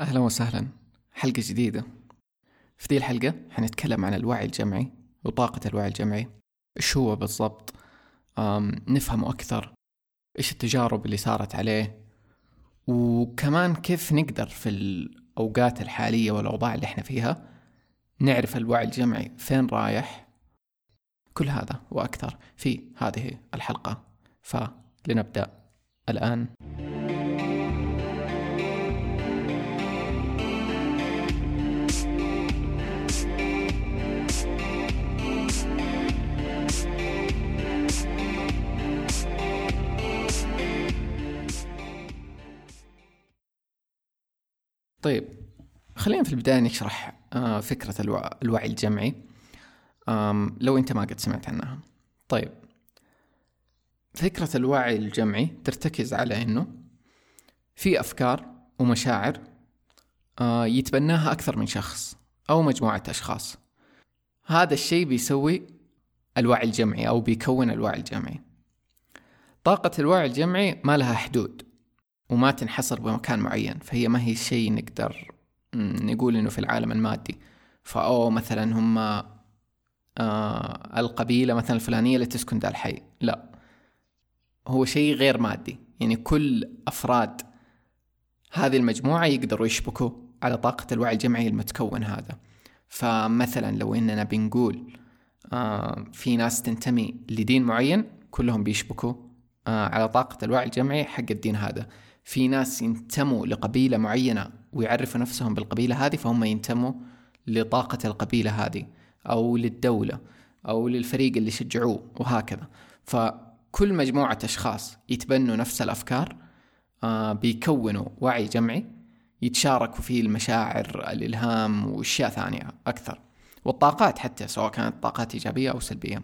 أهلا وسهلا. حلقة جديدة. في دي الحلقة حنتكلم عن الوعي الجمعي وطاقة الوعي الجمعي. إيش هو بالضبط؟ نفهمه أكثر. إيش التجارب اللي صارت عليه؟ وكمان كيف نقدر في الأوقات الحالية والأوضاع اللي إحنا فيها نعرف الوعي الجمعي فين رايح. كل هذا وأكثر في هذه الحلقة. فلنبدأ الآن. طيب خلينا في البداية نشرح آه، فكرة الوعي الجمعي. لو أنت ما قد سمعت عنها. طيب فكرة الوعي الجمعي ترتكز على أنه في أفكار ومشاعر آه، يتبناها أكثر من شخص أو مجموعة أشخاص. هذا الشيء بيسوي الوعي الجمعي أو بيكون الوعي الجمعي. طاقة الوعي الجمعي ما لها حدود. وما تنحصر بمكان معين فهي ما هي شيء نقدر نقول إنه في العالم المادي. فأو مثلا هم آه القبيلة مثلا الفلانية اللي تسكن ذا الحي. لا هو شيء غير مادي. يعني كل أفراد هذه المجموعة يقدروا يشبكوا على طاقة الوعي الجمعي المتكون هذا. فمثلا لو إننا بنقول آه في ناس تنتمي لدين معين كلهم بيشبكوا آه على طاقة الوعي الجمعي حق الدين هذا. في ناس ينتموا لقبيلة معينة ويعرفوا نفسهم بالقبيلة هذه فهم ينتموا لطاقة القبيلة هذه أو للدولة أو للفريق اللي شجعوه وهكذا. فكل مجموعة أشخاص يتبنوا نفس الأفكار آه بيكونوا وعي جمعي يتشاركوا فيه المشاعر الإلهام وأشياء ثانية أكثر. والطاقات حتى سواء كانت طاقات إيجابية أو سلبية.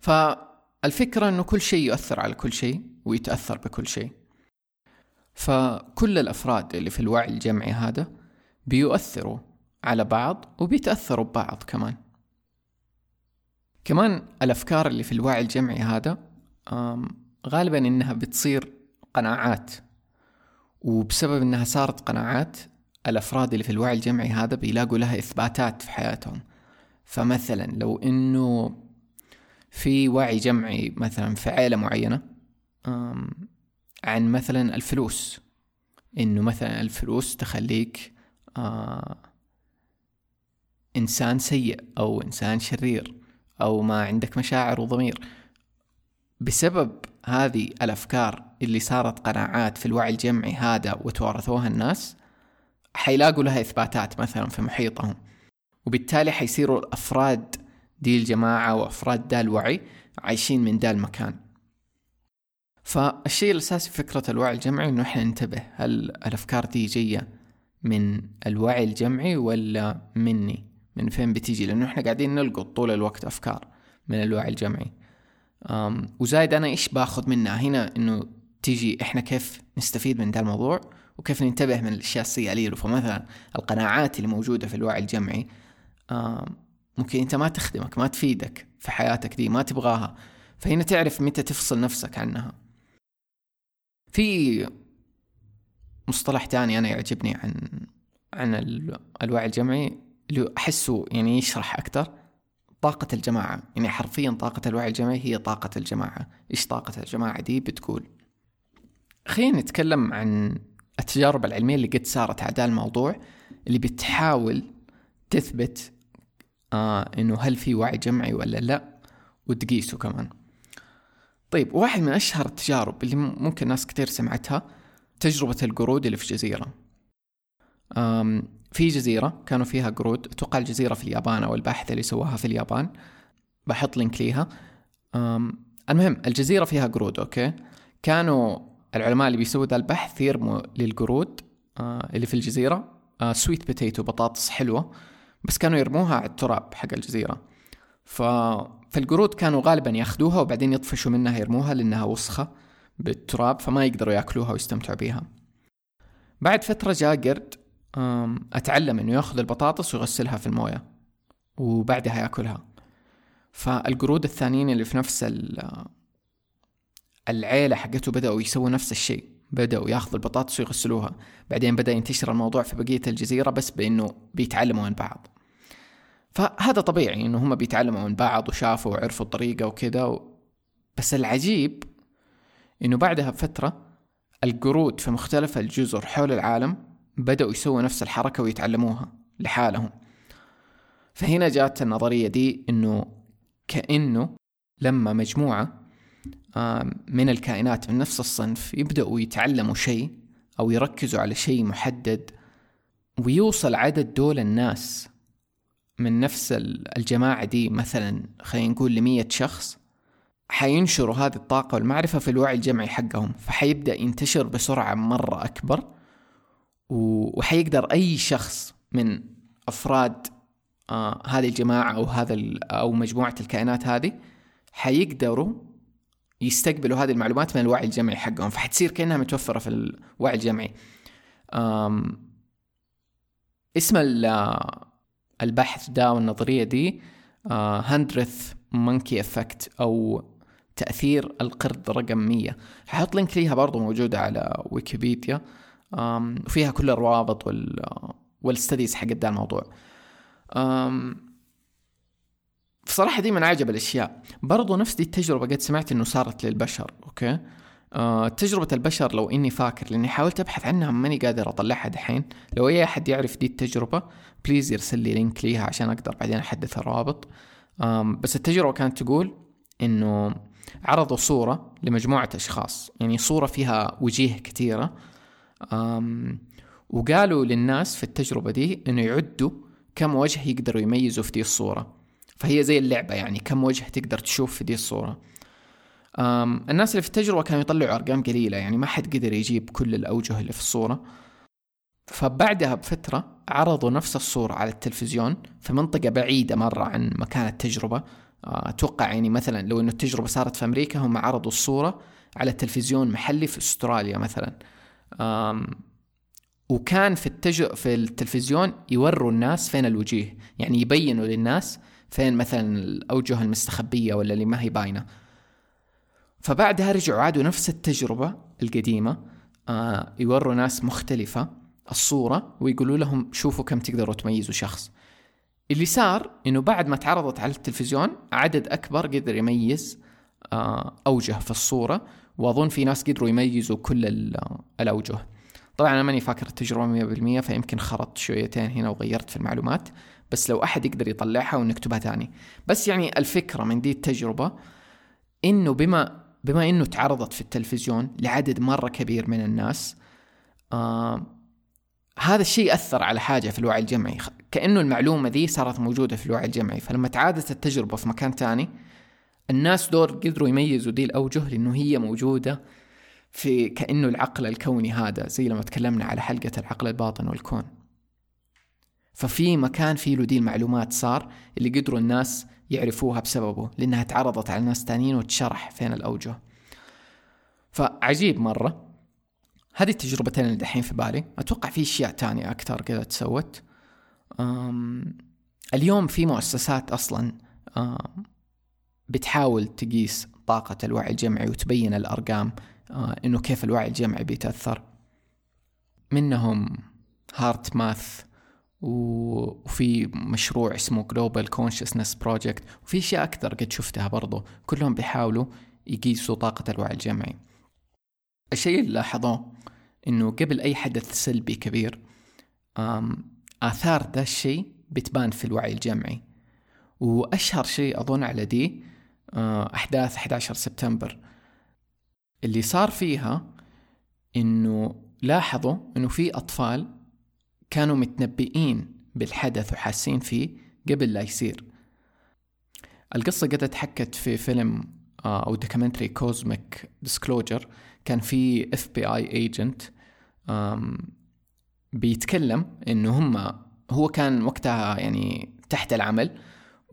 فالفكرة أنه كل شيء يؤثر على كل شيء ويتأثر بكل شيء. فكل الأفراد اللي في الوعي الجمعي هذا بيؤثروا على بعض وبيتأثروا ببعض كمان. كمان الأفكار اللي في الوعي الجمعي هذا غالبا إنها بتصير قناعات. وبسبب إنها صارت قناعات الأفراد اللي في الوعي الجمعي هذا بيلاقوا لها إثباتات في حياتهم. فمثلا لو إنه في وعي جمعي مثلا في عيلة معينة عن مثلا الفلوس. إنه مثلا الفلوس تخليك آه إنسان سيء أو إنسان شرير أو ما عندك مشاعر وضمير. بسبب هذه الأفكار اللي صارت قناعات في الوعي الجمعي هذا وتوارثوها الناس حيلاقوا لها إثباتات مثلا في محيطهم. وبالتالي حيصيروا الافراد دي الجماعة وأفراد دا الوعي عايشين من دا المكان. فالشيء الأساسي في فكرة الوعي الجمعي إنه إحنا ننتبه هل الأفكار دي جاية من الوعي الجمعي ولا مني؟ من فين بتيجي؟ لأنه إحنا قاعدين نلقط طول الوقت أفكار من الوعي الجمعي. وزايد أنا إيش باخذ منها؟ هنا إنه تيجي إحنا كيف نستفيد من ذا الموضوع وكيف ننتبه من الأشياء السيئة اللي فمثلا القناعات اللي موجودة في الوعي الجمعي ممكن أنت ما تخدمك ما تفيدك في حياتك دي ما تبغاها. فهنا تعرف متى تفصل نفسك عنها. في مصطلح تاني أنا يعجبني عن عن الوعي الجمعي اللي أحسه يعني يشرح أكثر طاقة الجماعة يعني حرفيا طاقة الوعي الجمعي هي طاقة الجماعة. إيش طاقة الجماعة دي؟ بتقول خلينا نتكلم عن التجارب العلمية اللي قد صارت على الموضوع اللي بتحاول تثبت آه إنه هل في وعي جمعي ولا لا وتقيسه كمان. طيب واحد من أشهر التجارب اللي ممكن ناس كتير سمعتها تجربة القرود اللي في جزيرة في جزيرة كانوا فيها قرود أتوقع الجزيرة في اليابان أو الباحث اللي سواها في اليابان. بحط لينك ليها. المهم الجزيرة فيها قرود أوكي؟ كانوا العلماء اللي بيسووا ذا البحث يرموا للقرود آه، اللي في الجزيرة sweet potato بطاطس حلوة بس كانوا يرموها على التراب حق الجزيرة. ف فالقرود كانوا غالبا ياخذوها وبعدين يطفشوا منها يرموها لأنها وسخة بالتراب فما يقدروا يأكلوها ويستمتعوا بيها. بعد فترة جاء قرد أتعلم إنه يأخذ البطاطس ويغسلها في الموية وبعدها يأكلها. فالقرود الثانيين اللي في نفس العيلة حقته بدأوا يسووا نفس الشيء بدأوا يأخذوا البطاطس ويغسلوها. بعدين بدأ ينتشر الموضوع في بقية الجزيرة بس بأنه بيتعلموا من بعض. فهذا طبيعي إنه هم بيتعلموا من بعض وشافوا وعرفوا الطريقة وكذا و... بس العجيب إنه بعدها بفترة القرود في مختلف الجزر حول العالم بدأوا يسووا نفس الحركة ويتعلموها لحالهم. فهنا جات النظرية دي إنه كأنه لما مجموعة من الكائنات من نفس الصنف يبدأوا يتعلموا شيء أو يركزوا على شيء محدد ويوصل عدد دول الناس. من نفس الجماعة دي مثلا خلينا نقول لمية شخص حينشروا هذه الطاقة والمعرفة في الوعي الجمعي حقهم فحيبدأ ينتشر بسرعة مرة أكبر وحيقدر أي شخص من أفراد آه هذه الجماعة أو هذا أو مجموعة الكائنات هذه حيقدروا يستقبلوا هذه المعلومات من الوعي الجمعي حقهم فحتصير كأنها متوفرة في الوعي الجمعي. اسم البحث ده والنظرية دي hundredth monkey effect أو تأثير القرد رقم 100 ححط لينك ليها برضو موجودة على ويكيبيديا وفيها كل الروابط وال وال studies حق ده الموضوع. بصراحة دي من أعجب الأشياء. برضو نفس دي التجربة قد سمعت إنه صارت للبشر أوكي؟ آه تجربة البشر لو إني فاكر لأني حاولت أبحث عنها ماني قادر أطلعها دحين. لو أي أحد يعرف دي التجربة please يرسل لي لينك ليها عشان أقدر بعدين أحدث الروابط بس التجربة كانت تقول إنه عرضوا صورة لمجموعة أشخاص. يعني صورة فيها وجيه كثيرة. وقالوا للناس في التجربة دي إنه يعدوا كم وجه يقدروا يميزوا في دي الصورة. فهي زي اللعبة يعني كم وجه تقدر تشوف في دي الصورة. الناس اللي في التجربة كانوا يطلعوا أرقام قليلة يعني ما حد قدر يجيب كل الأوجه اللي في الصورة. فبعدها بفترة عرضوا نفس الصورة على التلفزيون في منطقة بعيدة مرة عن مكان التجربة. أتوقع يعني مثلا لو إنه التجربة صارت في أمريكا هم عرضوا الصورة على تلفزيون محلي في أستراليا مثلا. وكان في التج... في التلفزيون يوروا الناس فين الوجيه يعني يبينوا للناس فين مثلا الأوجه المستخبية ولا اللي ما هي باينة. فبعدها رجعوا عادوا نفس التجربة القديمة آه يوروا ناس مختلفة الصورة ويقولوا لهم شوفوا كم تقدروا تميزوا شخص. اللي صار إنه بعد ما تعرضت على التلفزيون عدد أكبر قدر يميز آه أوجه في الصورة وأظن في ناس قدروا يميزوا كل الأوجه. طبعا أنا ماني فاكر التجربة 100% فيمكن خرطت شويتين هنا وغيرت في المعلومات بس لو أحد يقدر يطلعها ونكتبها تاني بس يعني الفكرة من دي التجربة إنه بما بما إنه تعرضت في التلفزيون لعدد مرة كبير من الناس آه هذا الشيء أثر على حاجة في الوعي الجمعي. كأنه المعلومة ذي صارت موجودة في الوعي الجمعي. فلما تعادت التجربة في مكان تاني الناس دور قدروا يميزوا دي الأوجه لأنه هي موجودة في كأنه العقل الكوني هذا زي لما تكلمنا على حلقة العقل الباطن والكون. ففي مكان فيه له دي المعلومات صار اللي قدروا الناس يعرفوها بسببه لأنها تعرضت على ناس تانيين وتشرح فين الأوجه. فعجيب مرة. هذه التجربتين اللي دحين في بالي. أتوقع في أشياء تانية أكثر كذا تسوت. اليوم في مؤسسات أصلا بتحاول تقيس طاقة الوعي الجمعي وتبين الأرقام آه، إنه كيف الوعي الجمعي بيتأثر. منهم هارت ماث وفي مشروع اسمه Global Consciousness Project وفي أشياء أكثر قد شفتها برضو. كلهم بيحاولوا يقيسوا طاقة الوعي الجمعي. الشيء اللي لاحظوه إنه قبل أي حدث سلبي كبير آثار ذا الشيء بتبان في الوعي الجمعي. وأشهر شيء أظن على دي آه، أحداث 11 سبتمبر. اللي صار فيها إنه لاحظوا إنه في أطفال كانوا متنبئين بالحدث وحاسين فيه قبل لا يصير. القصة قد تحكت في فيلم آه، أو documentary Cosmic Disclosure كان في FBI agent بيتكلم إنه هم هو كان وقتها يعني تحت العمل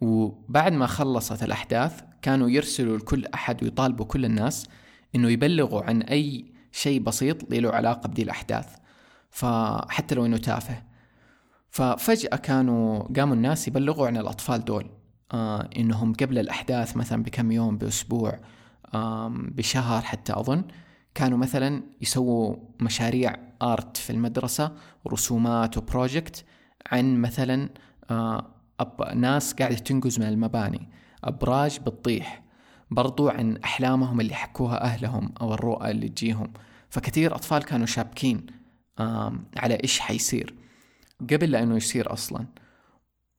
وبعد ما خلصت الأحداث كانوا يرسلوا لكل أحد ويطالبوا كل الناس إنه يبلغوا عن أي شيء بسيط له علاقة بدي الأحداث. فحتى لو إنه تافه. ففجأة كانوا قاموا الناس يبلغوا عن الأطفال دول آه إنهم قبل الأحداث مثلا بكم يوم بأسبوع آه بشهر حتى أظن كانوا مثلا يسووا مشاريع art في المدرسة ورسومات و project عن مثلا آه، أب ناس قاعدة تنقز من المباني. أبراج بتطيح. برضو عن أحلامهم اللي حكوها أهلهم أو الرؤى اللي تجيهم. فكثير أطفال كانوا شابكين. على إيش حيصير. قبل لأنه يصير أصلا.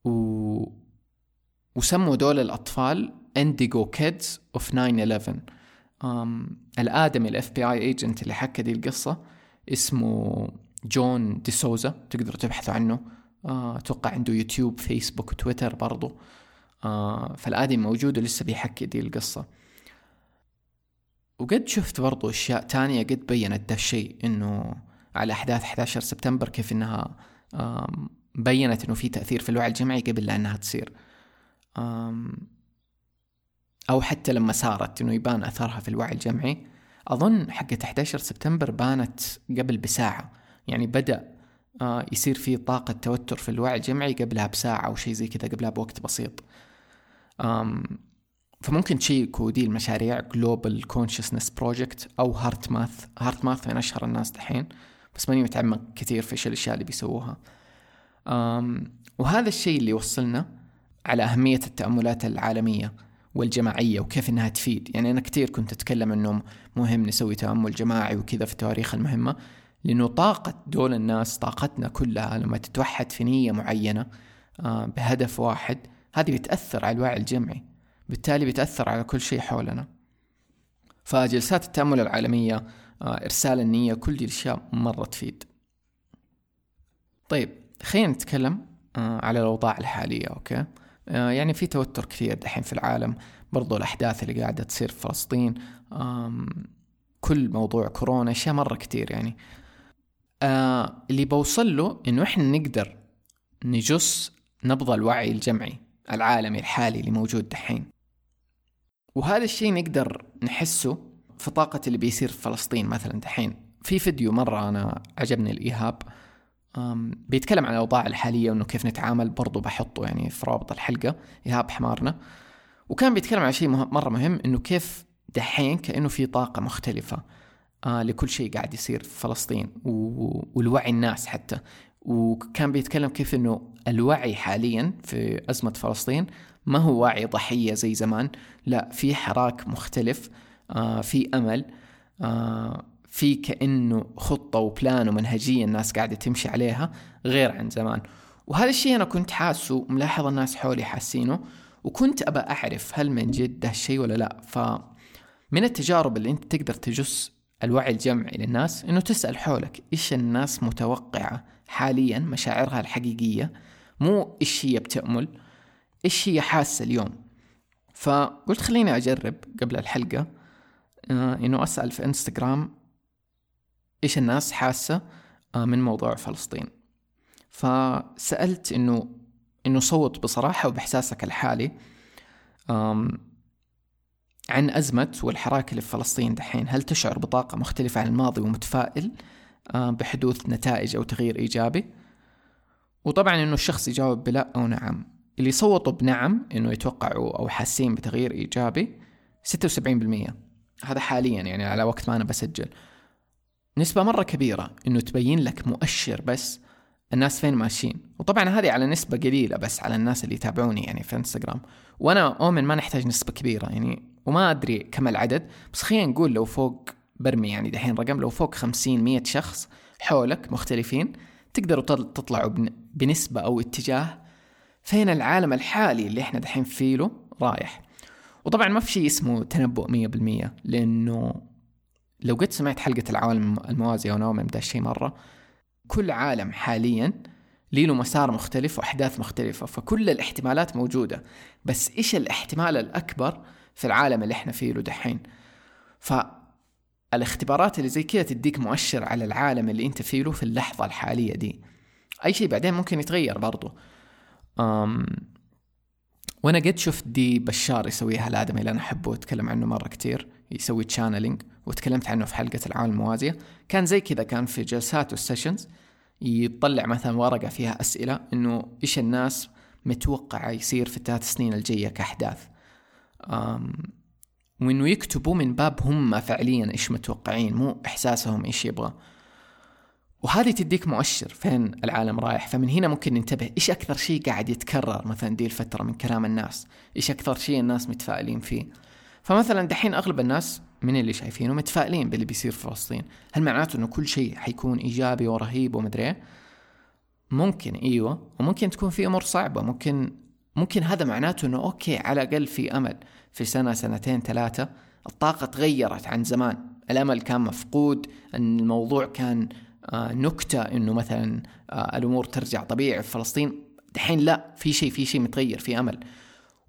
و... وسموا دول الأطفال indigo kids of 9-11 الآدمي ال FBI agent اللي حكى دي القصة اسمه جون ديسوزا تقدروا تبحثوا عنه. آه، أتوقع عنده يوتيوب فيسبوك وتويتر برضو. آه فالآدمي موجود ولسه بيحكي دي القصة. وقد شفت برضو أشياء تانية قد بينت ده الشيء إنه على أحداث 11 سبتمبر كيف إنها بينت إنه في تأثير في الوعي الجمعي قبل لا إنها تصير. أو حتى لما صارت إنه يبان أثرها في الوعي الجمعي أظن حقة 11 سبتمبر بانت قبل بساعة. يعني بدأ يصير في طاقة توتر في الوعي الجمعي قبلها بساعة أو شيء زي كذا قبلها بوقت بسيط. فممكن تشيكوا دي المشاريع Global Consciousness Project أو HeartMath HeartMath من أشهر الناس دحين. بس ماني متعمق كثير في إيش الأشياء اللي بيسووها. وهذا الشيء اللي يوصلنا على أهمية التأملات العالمية والجماعية وكيف إنها تفيد. يعني أنا كثير كنت أتكلم إنه مهم نسوي تأمل جماعي وكذا في التواريخ المهمة لأنه طاقة دول الناس طاقتنا كلها لما تتوحد في نية معينة آه، بهدف واحد هذه بتأثر على الوعي الجمعي. بالتالي بتأثر على كل شيء حولنا. فجلسات التأمل العالمية آه، إرسال النية كل دي الأشياء مرة تفيد. طيب خلينا نتكلم آه، على الأوضاع الحالية أوكي؟ يعني في توتر كثير دحين في العالم برضو الأحداث اللي قاعدة تصير في فلسطين كل موضوع كورونا أشياء مرة كثير يعني. آه اللي بوصل له إنه إحنا نقدر نجس نبض الوعي الجمعي العالمي الحالي اللي موجود دحين. وهذا الشيء نقدر نحسه في طاقة اللي بيصير في فلسطين مثلا دحين. في فيديو مرة أنا عجبني الإيهاب بيتكلم عن الأوضاع الحالية وإنه كيف نتعامل برضو بحطه يعني في رابط الحلقة إيهاب حمارنا. وكان بيتكلم عن شيء مرة مهم إنه كيف دحين كأنه في طاقة مختلفة آه لكل شيء قاعد يصير في فلسطين والوعي الناس حتى. وكان بيتكلم كيف إنه الوعي حاليا في أزمة فلسطين ما هو وعي ضحية زي زمان لا في حراك مختلف. في أمل. آه في كأنه خطة وبلان ومنهجية الناس قاعدة تمشي عليها غير عن زمان. وهذا الشيء أنا كنت حاسه ملاحظ الناس حولي حاسينه وكنت أبى أعرف هل من جد ده الشيء ولا لا. ف من التجارب اللي أنت تقدر تجس الوعي الجمعي للناس إنه تسأل حولك إيش الناس متوقعة حاليا مشاعرها الحقيقية مو إيش هي بتأمل إيش هي حاسة اليوم. فقلت خليني أجرب قبل الحلقة آه إنه أسأل في إنستغرام إيش الناس حاسة آه من موضوع فلسطين. فسألت إنه إنه صوت بصراحة وبإحساسك الحالي عن أزمة والحراك اللي في فلسطين دحين. هل تشعر بطاقة مختلفة عن الماضي ومتفائل آه، بحدوث نتائج أو تغيير إيجابي؟ وطبعا إنه الشخص يجاوب بلا أو نعم. اللي صوتوا بنعم إنه يتوقعوا أو حاسين بتغيير إيجابي 76% هذا حاليا يعني على وقت ما أنا بسجل. نسبة مرة كبيرة إنه تبين لك مؤشر بس الناس فين ماشيين. وطبعا هذه على نسبة قليلة بس على الناس اللي يتابعوني يعني في إنستغرام. وأنا اؤمن ما نحتاج نسبة كبيرة يعني وما أدري كم العدد بس خلينا نقول لو فوق برمي يعني دحين رقم لو فوق خمسين مية شخص حولك مختلفين تقدروا تطلعوا بنسبة أو اتجاه فين العالم الحالي اللي إحنا دحين فيه له رايح. وطبعا ما في شيء اسمه تنبؤ مية بالمية لأنه لو قد سمعت حلقة العوالم الموازية ونوم ده الشيء مرة كل عالم حاليا له مسار مختلف وأحداث مختلفة فكل الاحتمالات موجودة. بس إيش الاحتمال الأكبر في العالم اللي إحنا فيه له دحين؟ فالاختبارات اللي زي كذا تديك مؤشر على العالم اللي أنت فيه له في اللحظة الحالية دي. أي شيء بعدين ممكن يتغير برضو. أم وأنا قد شفت دي بشار يسويها الادمي اللي أنا أحبه وأتكلم عنه مرة كتير يسوي channeling وتكلمت عنه في حلقة العالم الموازيه كان زي كذا كان في جلسات وال sessions يطلع مثلا ورقة فيها أسئلة إنه إيش الناس متوقعة يصير في الثلاث سنين الجاية كأحداث. وانه يكتبوا من باب هم فعليا إيش متوقعين مو إحساسهم إيش يبغى. وهذه تديك مؤشر فين العالم رايح. فمن هنا ممكن ننتبه إيش أكثر شيء قاعد يتكرر مثلا دي الفترة من كلام الناس؟ إيش أكثر شيء الناس متفائلين فيه؟ فمثلا دحين أغلب الناس من اللي شايفينه متفائلين باللي بيصير في فلسطين. هل معناته إنه كل شيء حيكون إيجابي ورهيب ومدري إيه؟ ممكن إيوه. وممكن تكون في أمور صعبة. ممكن ممكن هذا معناته إنه أوكي على الأقل في أمل. في سنة سنتين ثلاثة الطاقة تغيرت عن زمان. الأمل كان مفقود الموضوع كان آه، نكتة إنه مثلا آه، الأمور ترجع طبيعي في فلسطين. دحين لا في شيء في شيء متغير في أمل.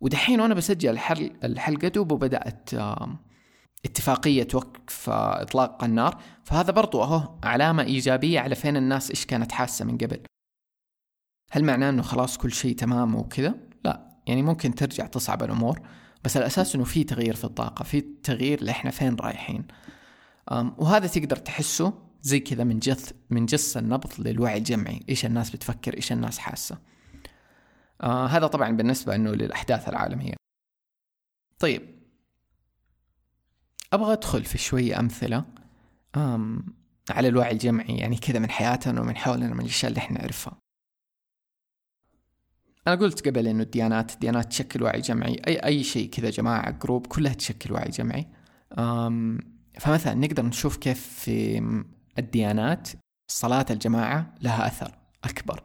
ودحين وأنا بسجل الحل الحلقة دوب بدأت اتفاقية وقف إطلاق النار. فهذا برضو أهو علامة إيجابية على فين الناس إيش كانت حاسة من قبل. هل معناه إنه خلاص كل شيء تمام وكذا؟ لا. يعني ممكن ترجع تصعب الأمور بس الاساس إنه في تغيير في الطاقة في تغيير لإحنا فين رايحين. وهذا تقدر تحسه زي كذا من جث من جس النبض للوعي الجمعي. إيش الناس بتفكر إيش الناس حاسة. آه هذا طبعا بالنسبة إنه للأحداث العالمية. طيب. أبغى أدخل في شوية أمثلة آم على الوعي الجمعي يعني كذا من حياتنا ومن حولنا من الأشياء اللي إحنا نعرفها. أنا قلت قبل إنه الديانات الديانات تشكل وعي جمعي. أي أي شيء كذا جماعة جروب كلها تشكل وعي جمعي. فمثلا نقدر نشوف كيف في الديانات صلاة الجماعة لها أثر أكبر.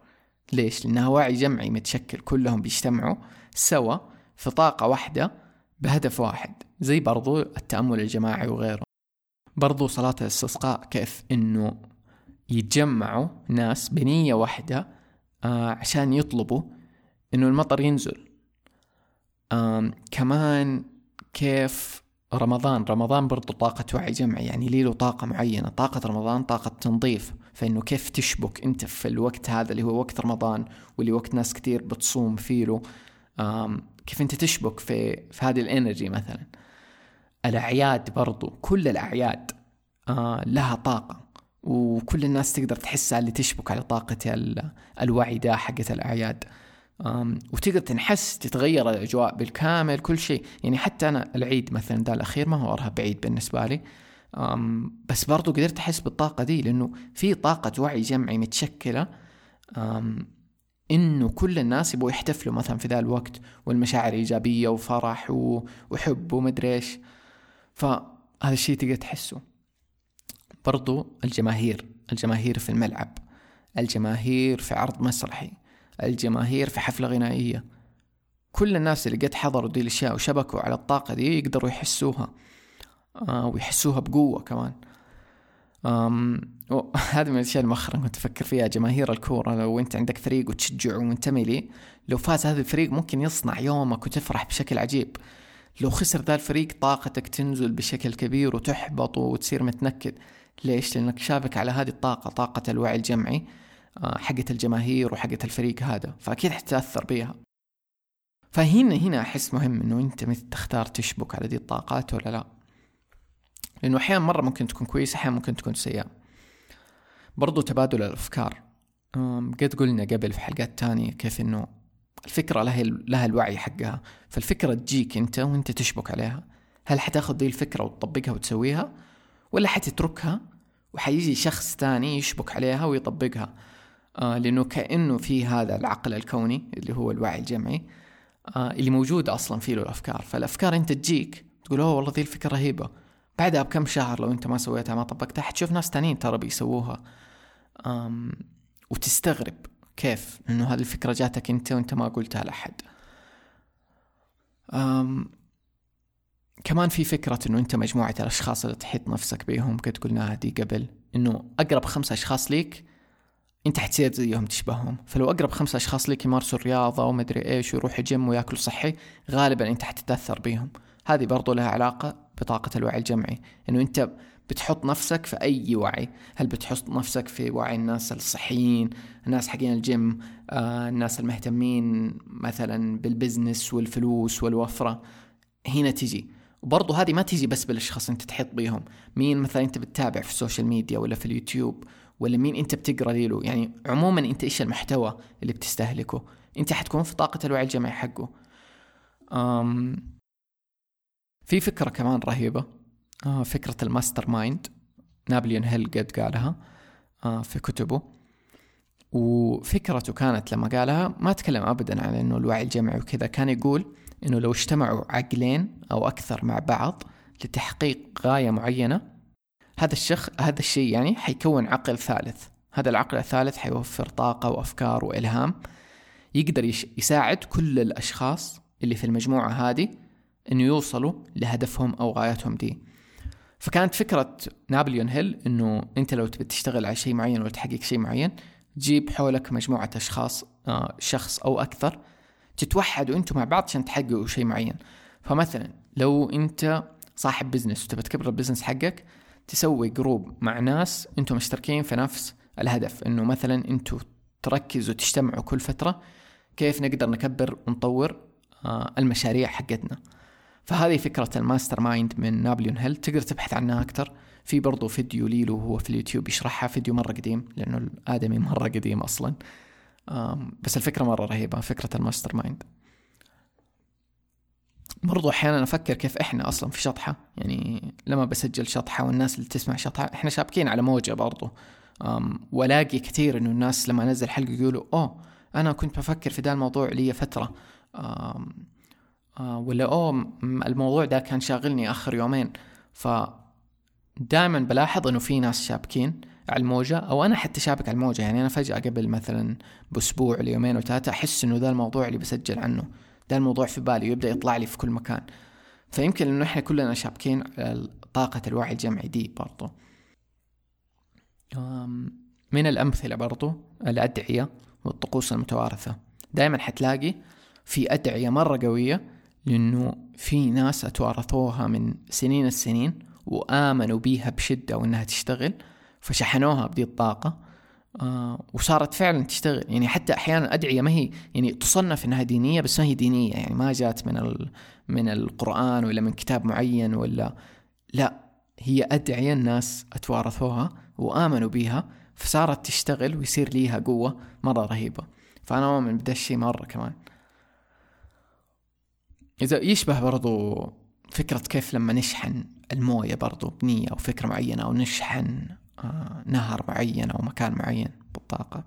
ليش؟ لأنها وعي جمعي متشكل كلهم بيجتمعوا سوا في طاقة واحدة بهدف واحد زي برضو التأمل الجماعي وغيره. برضو صلاة الاستسقاء كيف؟ إنه يتجمعوا ناس بنية واحدة آه عشان يطلبوا إنه المطر ينزل. كمان كيف رمضان. رمضان برضو طاقة وعي جمعي يعني لي له طاقة معينة. طاقة رمضان طاقة تنظيف. فإنه كيف تشبك أنت في الوقت هذا اللي هو وقت رمضان واللي وقت ناس كتير بتصوم فيه له؟ كيف أنت تشبك في, في هذه الإنرجي مثلا؟ الأعياد برضو كل الأعياد آه لها طاقة. وكل الناس تقدر تحسها اللي تشبك على طاقة الوعي ده حقت الأعياد. وتقدر تنحس تتغير الأجواء بالكامل كل شيء. يعني حتى أنا العيد مثلا ده الأخير ما هو ارهب بعيد بالنسبة لي. بس برضو قدرت أحس بالطاقة دي لأنه في طاقة وعي جمعي متشكلة. إنه كل الناس يبغوا يحتفلوا مثلا في ذا الوقت والمشاعر إيجابية وفرح وحب ومدري إيش. فهذا الشيء تقدر تحسه. برضو الجماهير الجماهير في الملعب الجماهير في عرض مسرحي. الجماهير في حفلة غنائية. كل الناس اللي قد حضروا دي الأشياء وشبكوا على الطاقة دي يقدروا يحسوها آه ويحسوها بقوة كمان. هذه من الأشياء المؤخرا كنت أفكر فيها جماهير الكورة لو أنت عندك فريق وتشجعه ومنتمي ليه لو فاز هذا الفريق ممكن يصنع يومك وتفرح بشكل عجيب. لو خسر ذا الفريق طاقتك تنزل بشكل كبير وتحبط وتصير متنكد. ليش؟ لأنك شابك على هذه الطاقة طاقة الوعي الجمعي. حقة الجماهير وحقة الفريق هذا فأكيد حتتأثر بيها. فهنا هنا أحس مهم إنه أنت متى تختار تشبك على دي الطاقات ولا لا. لأنه أحيانا مرة ممكن تكون كويسة أحيانا ممكن تكون سيئة. برضو تبادل الأفكار. قد قلنا قبل في حلقات تانية كيف إنه الفكرة لها لها الوعي حقها. فالفكرة تجيك أنت وأنت تشبك عليها. هل حتاخذ دي الفكرة وتطبقها وتسويها؟ ولا حتتركها؟ وحيجي شخص ثاني يشبك عليها ويطبقها. آه لأنه كأنه في هذا العقل الكوني اللي هو الوعي الجمعي آه اللي موجود أصلا فيه له الأفكار. فالأفكار أنت تجيك تقول أوه والله ذي الفكرة رهيبة. بعدها بكم شهر لو أنت ما سويتها ما طبقتها حتشوف ناس تانيين ترى بيسووها. وتستغرب كيف إنه هذه الفكرة جاتك أنت وأنت ما قلتها لأحد. أم كمان في فكرة إنه أنت مجموعة الأشخاص اللي تحيط نفسك بيهم قد قلناها دي قبل إنه أقرب خمسة أشخاص ليك انت حتصير زيهم تشبههم. فلو أقرب خمسة أشخاص لك يمارسوا الرياضة ومدري إيش ويروحوا جيم وياكلوا صحي غالبا أنت حتتأثر بيهم. هذه برضو لها علاقة بطاقة الوعي الجمعي إنه أنت بتحط نفسك في أي وعي. هل بتحط نفسك في وعي الناس الصحيين الناس حقين الجيم آه الناس المهتمين مثلا بال business والفلوس والوفرة؟ هنا تجي. وبرضه هذه ما تيجي بس بالأشخاص أنت تحيط بيهم. مين مثلا أنت بتتابع في ال social media ولا في اليوتيوب؟ ولا مين أنت بتقرأ له؟ يعني عموما أنت إيش المحتوى اللي بتستهلكه؟ أنت حتكون في طاقة الوعي الجمعي حقه. أم في فكرة كمان رهيبة. آه فكرة ال master mind نابليون هيل قد قالها آه في كتبه. وفكرته كانت لما قالها ما تكلم ابدا عن إنه الوعي الجمعي وكذا كان يقول إنه لو اجتمعوا عقلين أو أكثر مع بعض لتحقيق غاية معينة هذا الشخص هذا الشيء يعني حيكون عقل ثالث. هذا العقل الثالث حيوفر طاقة وأفكار وإلهام. يقدر يساعد كل الأشخاص اللي في المجموعة هذه إنه يوصلوا لهدفهم أو غاياتهم دي. فكانت فكرة نابليون هيل إنه أنت لو تبي تشتغل على شيء معين ولا تحقق شيء معين تجيب حولك مجموعة أشخاص آه شخص أو أكثر تتوحدوا أنتم مع بعض عشان تحققوا شيء معين. فمثلا لو أنت صاحب business وتبي تكبر ال business حقك تسوي group مع ناس أنتم مشتركين في نفس الهدف. إنه مثلا أنتم تركزوا تجتمعوا كل فترة كيف نقدر نكبر ونطور آه المشاريع حقتنا. فهذه فكرة ال master mind من نابليون هيل. تقدر تبحث عنها أكثر. في برضو فيديو ليه له هو في اليوتيوب يشرحها. فيديو مرة قديم لأنه الآدمي مرة قديم أصلا. بس الفكرة مرة رهيبة فكرة ال master mind. برضو أحيانا أفكر كيف إحنا أصلا في شطحة. يعني لما بسجل شطحة والناس اللي تسمع شطحة إحنا شابكين على موجة برضو. ولاقي كثير إنه الناس لما أنزل حلقة يقولوا أوه أنا كنت بفكر في ذا الموضوع لي فترة. آه ولا أوه الموضوع ده كان شاغلني آخر يومين. ف دائما بلاحظ إنه في ناس شابكين على الموجة أو أنا حتى شابك على الموجة. يعني أنا فجأة قبل مثلا بأسبوع ليومين وثلاثة أحس إنه ذا الموضوع اللي بسجل عنه. ذا الموضوع في بالي ويبدأ يطلع لي في كل مكان. فيمكن انه إحنا كلنا شابكين على طاقة الوعي الجمعي دي برضو. من الأمثلة برضو الأدعية والطقوس المتوارثة. دائما حتلاقي في أدعية مرة قوية لأنه في ناس أتوارثوها من سنين السنين وآمنوا بيها بشدة وإنها تشتغل فشحنوها بدي الطاقة آه وصارت فعلا تشتغل. يعني حتى أحيانا أدعية ما هي يعني تصنف إنها دينية بس ما هي دينية. يعني ما جات من ال من القرآن ولا من كتاب معين ولا لا هي أدعية الناس أتوارثوها وآمنوا بيها فصارت تشتغل ويصير ليها قوة مرة رهيبة. فأنا أؤمن بدا الشيء مرة كمان. إذا يشبه برضو فكرة كيف لما نشحن الموية برضو بنية أو فكرة معينة أو نشحن نهر معين أو مكان معين بالطاقة.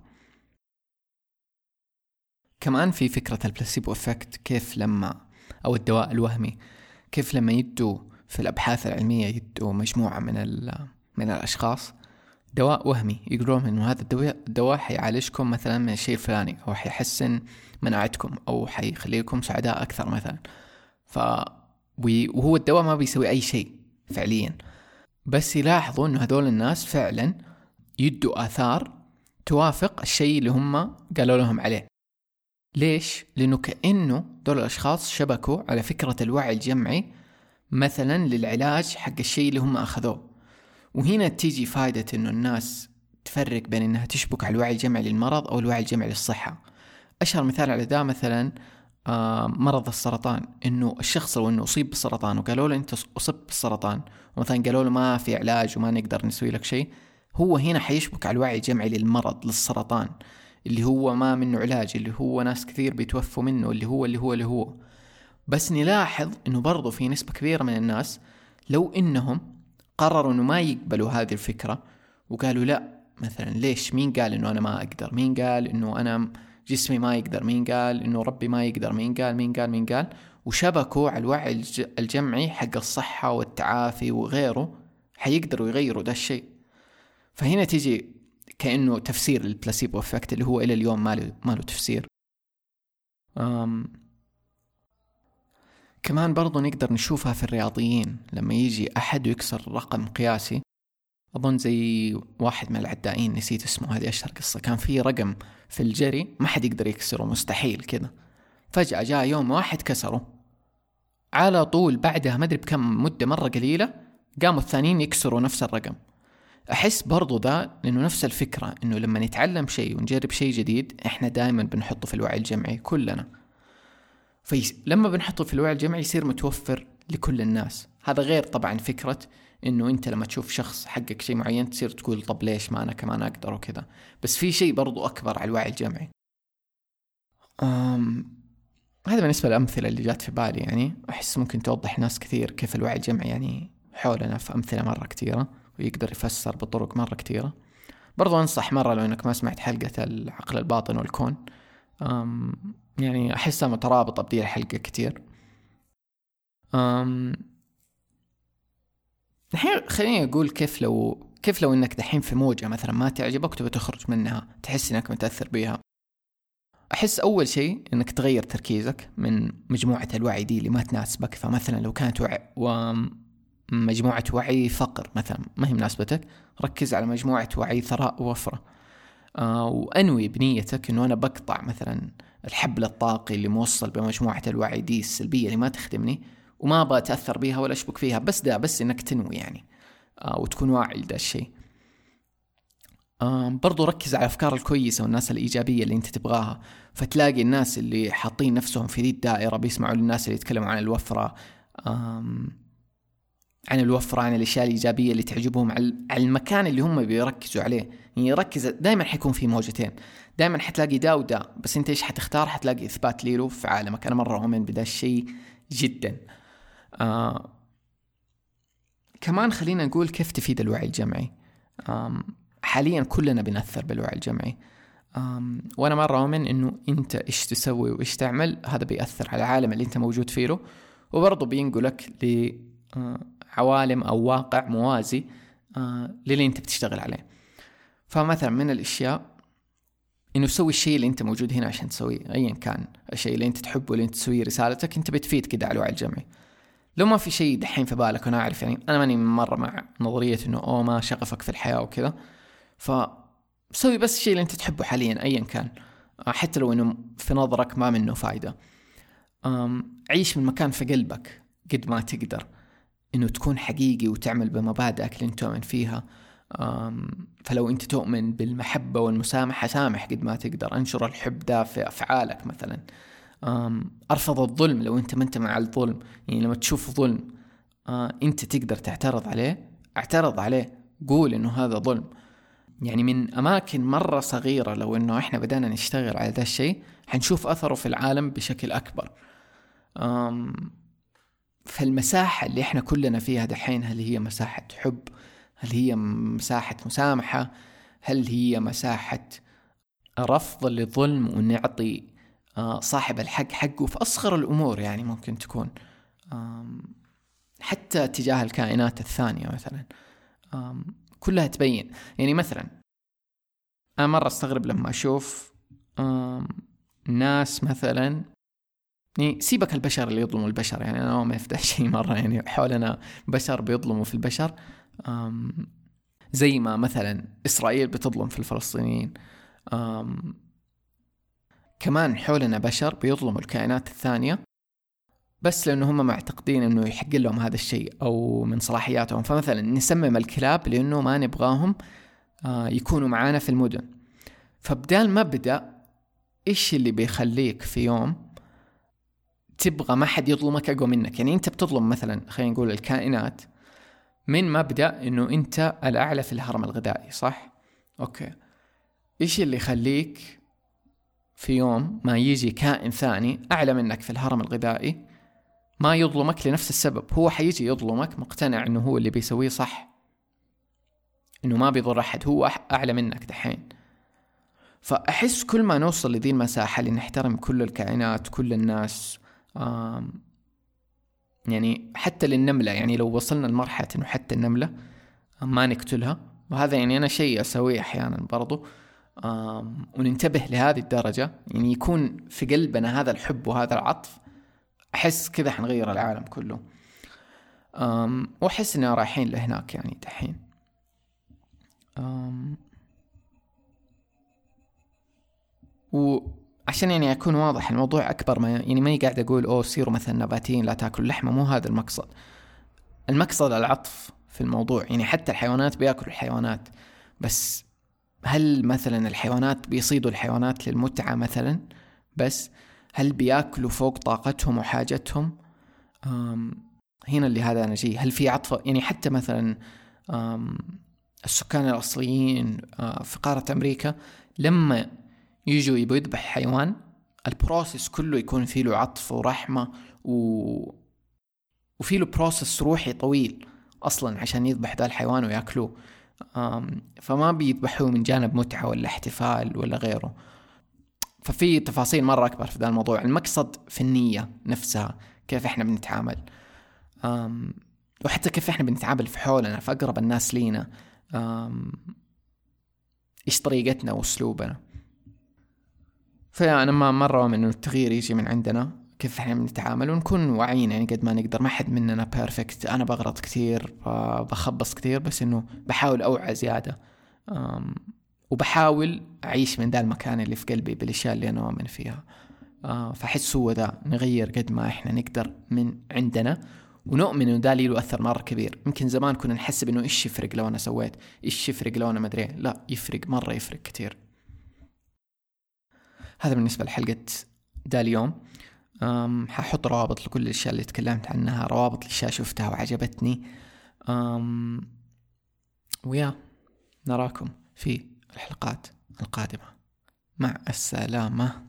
كمان في فكرة ال placebo effect كيف لما أو الدواء الوهمي كيف لما يدوا في الأبحاث العلمية يدوا مجموعة من من الأشخاص دواء وهمي يقولون إنه هذا الدواء الدواء حيعالجكم مثلا من الشيء الفلاني أو حيحسن مناعتكم أو حيخليكم سعداء أكثر مثلا. ف وهو الدواء ما بيسوي أي شيء فعليا. بس يلاحظوا إنه هذول الناس فعلا يدوا آثار توافق الشيء اللي هم قالوا لهم عليه. ليش؟ لأنه كأنه دول الأشخاص شبكوا على فكرة الوعي الجمعي مثلا للعلاج حق الشيء اللي هم أخذوه. وهنا تيجي فائدة إنه الناس تفرق بين إنها تشبك على الوعي الجمعي للمرض أو الوعي الجمعي للصحة. أشهر مثال على ذا مثلا مرض السرطان إنه الشخص لو إنه أصيب بالسرطان وقالوا له أنت أصبت بالسرطان ومثلا قالوا له ما في علاج وما نقدر نسوي لك شيء هو هنا حيشبك على الوعي الجمعي للمرض للسرطان اللي هو ما منه علاج اللي هو ناس كثير بيتوفوا منه اللي هو اللي هو اللي هو. بس نلاحظ إنه برضو في نسبة كبيرة من الناس لو إنهم قرروا إنه ما يقبلوا هذه الفكرة وقالوا لا مثلا ليش؟ مين قال إنه أنا ما أقدر؟ مين قال إنه أنا جسمي ما يقدر مين قال؟ إنه ربي ما يقدر مين قال؟ مين قال؟ مين قال؟ وشبكوا على الوعي الجمعي حق الصحة والتعافي وغيره حيقدروا يغيروا ده الشيء. فهنا تيجي كأنه تفسير البلاسيبو افكت اللي هو إلى اليوم ما له, ما له تفسير. أم كمان برضو نقدر نشوفها في الرياضيين لما يجي أحد يكسر رقم قياسي أظن زي واحد من العدائين نسيت اسمه هذه أشهر قصة. كان في رقم في الجري ما حد يقدر يكسره مستحيل كذا. فجأة جاء يوم واحد كسره. على طول بعدها ما أدري بكم مدة مرة قليلة قاموا الثانيين يكسروا نفس الرقم. أحس برضو ذا لأنه نفس الفكرة إنه لما نتعلم شيء ونجرب شيء جديد إحنا دائما بنحطه في الوعي الجمعي كلنا. فلما بنحطه في الوعي الجمعي يصير متوفر لكل الناس. هذا غير طبعا فكرة إنه أنت لما تشوف شخص حقك شيء معين تصير تقول طب ليش ما أنا كمان أقدر وكذا. بس في شيء برضو أكبر على الوعي الجمعي. أم هذا بالنسبة للأمثلة اللي جات في بالي يعني. أحس ممكن توضح ناس كثير كيف الوعي الجمعي يعني حولنا في أمثلة مرة كثيرة ويقدر يفسر بطرق مرة كثيرة. برضو أنصح مرة لو أنك ما سمعت حلقة العقل الباطن والكون. أم يعني أحسها مترابطة بدي الحلقة كثير. أم الحين خليني أقول كيف لو كيف لو إنك دحين في موجة مثلا ما تعجبك تبي تخرج منها تحس إنك متأثر بيها. أحس أول شيء إنك تغير تركيزك من مجموعة الوعي دي اللي ما تناسبك. فمثلا لو كانت وعي ومجموعة وعي فقر مثلا ما هي مناسبتك ركز على مجموعة وعي ثراء ووفرة. آه وأنوي بنيتك إنه أنا بقطع مثلا الحبل الطاقي اللي موصل بمجموعة الوعي دي السلبية اللي ما تخدمني وما أبغى أتأثر بيها ولا أشبك فيها بس ده بس إنك تنوي يعني آه وتكون واعي لذا الشيء. برضو ركز على الأفكار الكويسة والناس الإيجابية اللي أنت تبغاها. فتلاقي الناس اللي حاطين نفسهم في ذي الدائرة بيسمعوا للناس اللي يتكلموا عن الوفرة عن الوفرة عن الأشياء الإيجابية اللي تعجبهم على المكان اللي هم بيركزوا عليه. يعني ركز دائما حيكون في موجتين. دائما حتلاقي دا ودا بس أنت إيش حتختار؟ حتلاقي إثبات ليلو في عالمك. أنا مرة أؤمن بدا الشيء جدا. آه كمان خلينا نقول كيف تفيد الوعي الجمعي. حاليا كلنا بنأثر بالوعي الجمعي. وأنا مره اؤمن إنه أنت إيش تسوي وإيش تعمل هذا بيأثر على العالم اللي أنت موجود فيه وبرضه بينقلك لعوالم أو واقع موازي للي أنت بتشتغل عليه. فمثلا من الأشياء إنه تسوي الشيء اللي أنت موجود هنا عشان تسويه. ايا كان الشيء اللي أنت تحبه اللي أنت تسويه رسالتك أنت بتفيد كده على الوعي الجمعي. لو ما في شيء دحين في بالك وأنا أعرف يعني أنا ماني مرة مع نظرية إنه أوه ما شغفك في الحياة وكذا. فسوي بس الشيء اللي أنت تحبه حاليا ايا كان. آه، حتى لو إنه في نظرك ما منه فايدة. عيش من مكان في قلبك قد ما تقدر. إنه تكون حقيقي وتعمل بمبادئك اللي أنت تؤمن فيها. فلو أنت تؤمن بالمحبة والمسامحة سامح قد ما تقدر. انشر الحب ده في أفعالك مثلا. أرفض الظلم لو أنت ما أنت مع الظلم. يعني لما تشوف ظلم آه، أنت تقدر تعترض عليه. اعترض عليه. قول إنه هذا ظلم. يعني من أماكن مرة صغيرة لو إنه إحنا بدأنا نشتغل على ذا الشيء حنشوف أثره في العالم بشكل أكبر. أم فالمساحة اللي إحنا كلنا فيها دحين هل هي مساحة حب؟ هل هي مساحة مسامحة؟ هل هي مساحة رفض للظلم ونعطي صاحب الحق حقه في أصغر الأمور يعني ممكن تكون حتى تجاه الكائنات الثانية مثلا. كلها تبين. يعني مثلا أنا مرة أستغرب لما أشوف ناس مثلا يعني سيبك البشر اللي يظلموا البشر يعني أنا ما يفتح شيء مرة يعني حولنا بشر بيظلموا في البشر. زي ما مثلا إسرائيل بتظلم في الفلسطينيين. كمان حولنا بشر بيظلموا الكائنات الثانية بس لأنه هم معتقدين إنه يحق لهم هذا الشيء أو من صلاحياتهم. فمثلا نسمم الكلاب لأنه ما نبغاهم آه، يكونوا معانا في المدن. فبدال مبدا إيش اللي بيخليك في يوم تبغى ما حد يظلمك أقوى منك؟ يعني أنت بتظلم مثلا خلينا نقول الكائنات من مبدا إنه أنت الأعلى في الهرم الغذائي صح؟ أوكي. إيش اللي يخليك في يوم ما يجي كائن ثاني اعلى منك في الهرم الغذائي ما يظلمك لنفس السبب هو حيجي يظلمك مقتنع إنه هو اللي بيسويه صح. إنه ما بيضر أحد هو اعلى منك دحين. فأحس كل ما نوصل لذي المساحة اللي نحترم كل الكائنات كل الناس آم يعني حتى للنملة يعني لو وصلنا لمرحلة إنه حتى النملة ما نقتلها. وهذا يعني أنا شيء أسويه أحيانا برضو. وننتبه لهذه الدرجة. يعني يكون في قلبنا هذا الحب وهذا العطف أحس كذا حنغير العالم كله. أم وأحس إننا رايحين لهناك يعني دحين. وعشان يعني أكون واضح الموضوع أكبر ما يعني ما قاعد أقول أوه سيروا مثلا نباتيين لا تأكل لحمة. مو هذا المقصد. المقصد العطف في الموضوع. يعني حتى الحيوانات بيأكلوا الحيوانات بس هل مثلا الحيوانات بيصيدوا الحيوانات للمتعة مثلا؟ بس هل بيأكلوا فوق طاقتهم وحاجتهم؟ هنا اللي هذا أنا جي هل في عطف؟ يعني حتى مثلا السكان الأصليين في قارة أمريكا لما يجوا يبوا يذبح حيوان ال process كله يكون فيه له عطف ورحمة و... وفي له process روحي طويل أصلا عشان يذبح ذا الحيوان ويأكلوه. فما بيذبحوه من جانب متعة ولا احتفال ولا غيره. ففي تفاصيل مرة أكبر في ذا الموضوع. المقصد في النية نفسها كيف إحنا بنتعامل. وحتى كيف إحنا بنتعامل في حولنا في أقرب الناس لينا. إيش طريقتنا وأسلوبنا. فأنا مع مرة من التغيير يجي من عندنا. كيف إحنا بنتعامل ونكون واعيين يعني قد ما نقدر. ما حد مننا perfect أنا بغلط كثير بخبص كثير بس إنه بحاول أوعى زيادة. وبحاول أعيش من ذا المكان اللي في قلبي بالأشياء اللي أنا اؤمن فيها. آه، فأحس هو ذا نغير قد ما إحنا نقدر من عندنا. ونؤمن إنه ده له أثر مرة كبير. يمكن زمان كنا نحسب انه إيش يفرق لو أنا سويت؟ إيش يفرق لو أنا مدري لا يفرق مرة يفرق كثير هذا بالنسبة لحلقة ده اليوم. ححط روابط لكل الأشياء اللي تكلمت عنها روابط الاشياء شفتها وعجبتني. أم ويا نراكم في الحلقات القادمة. مع السلامة.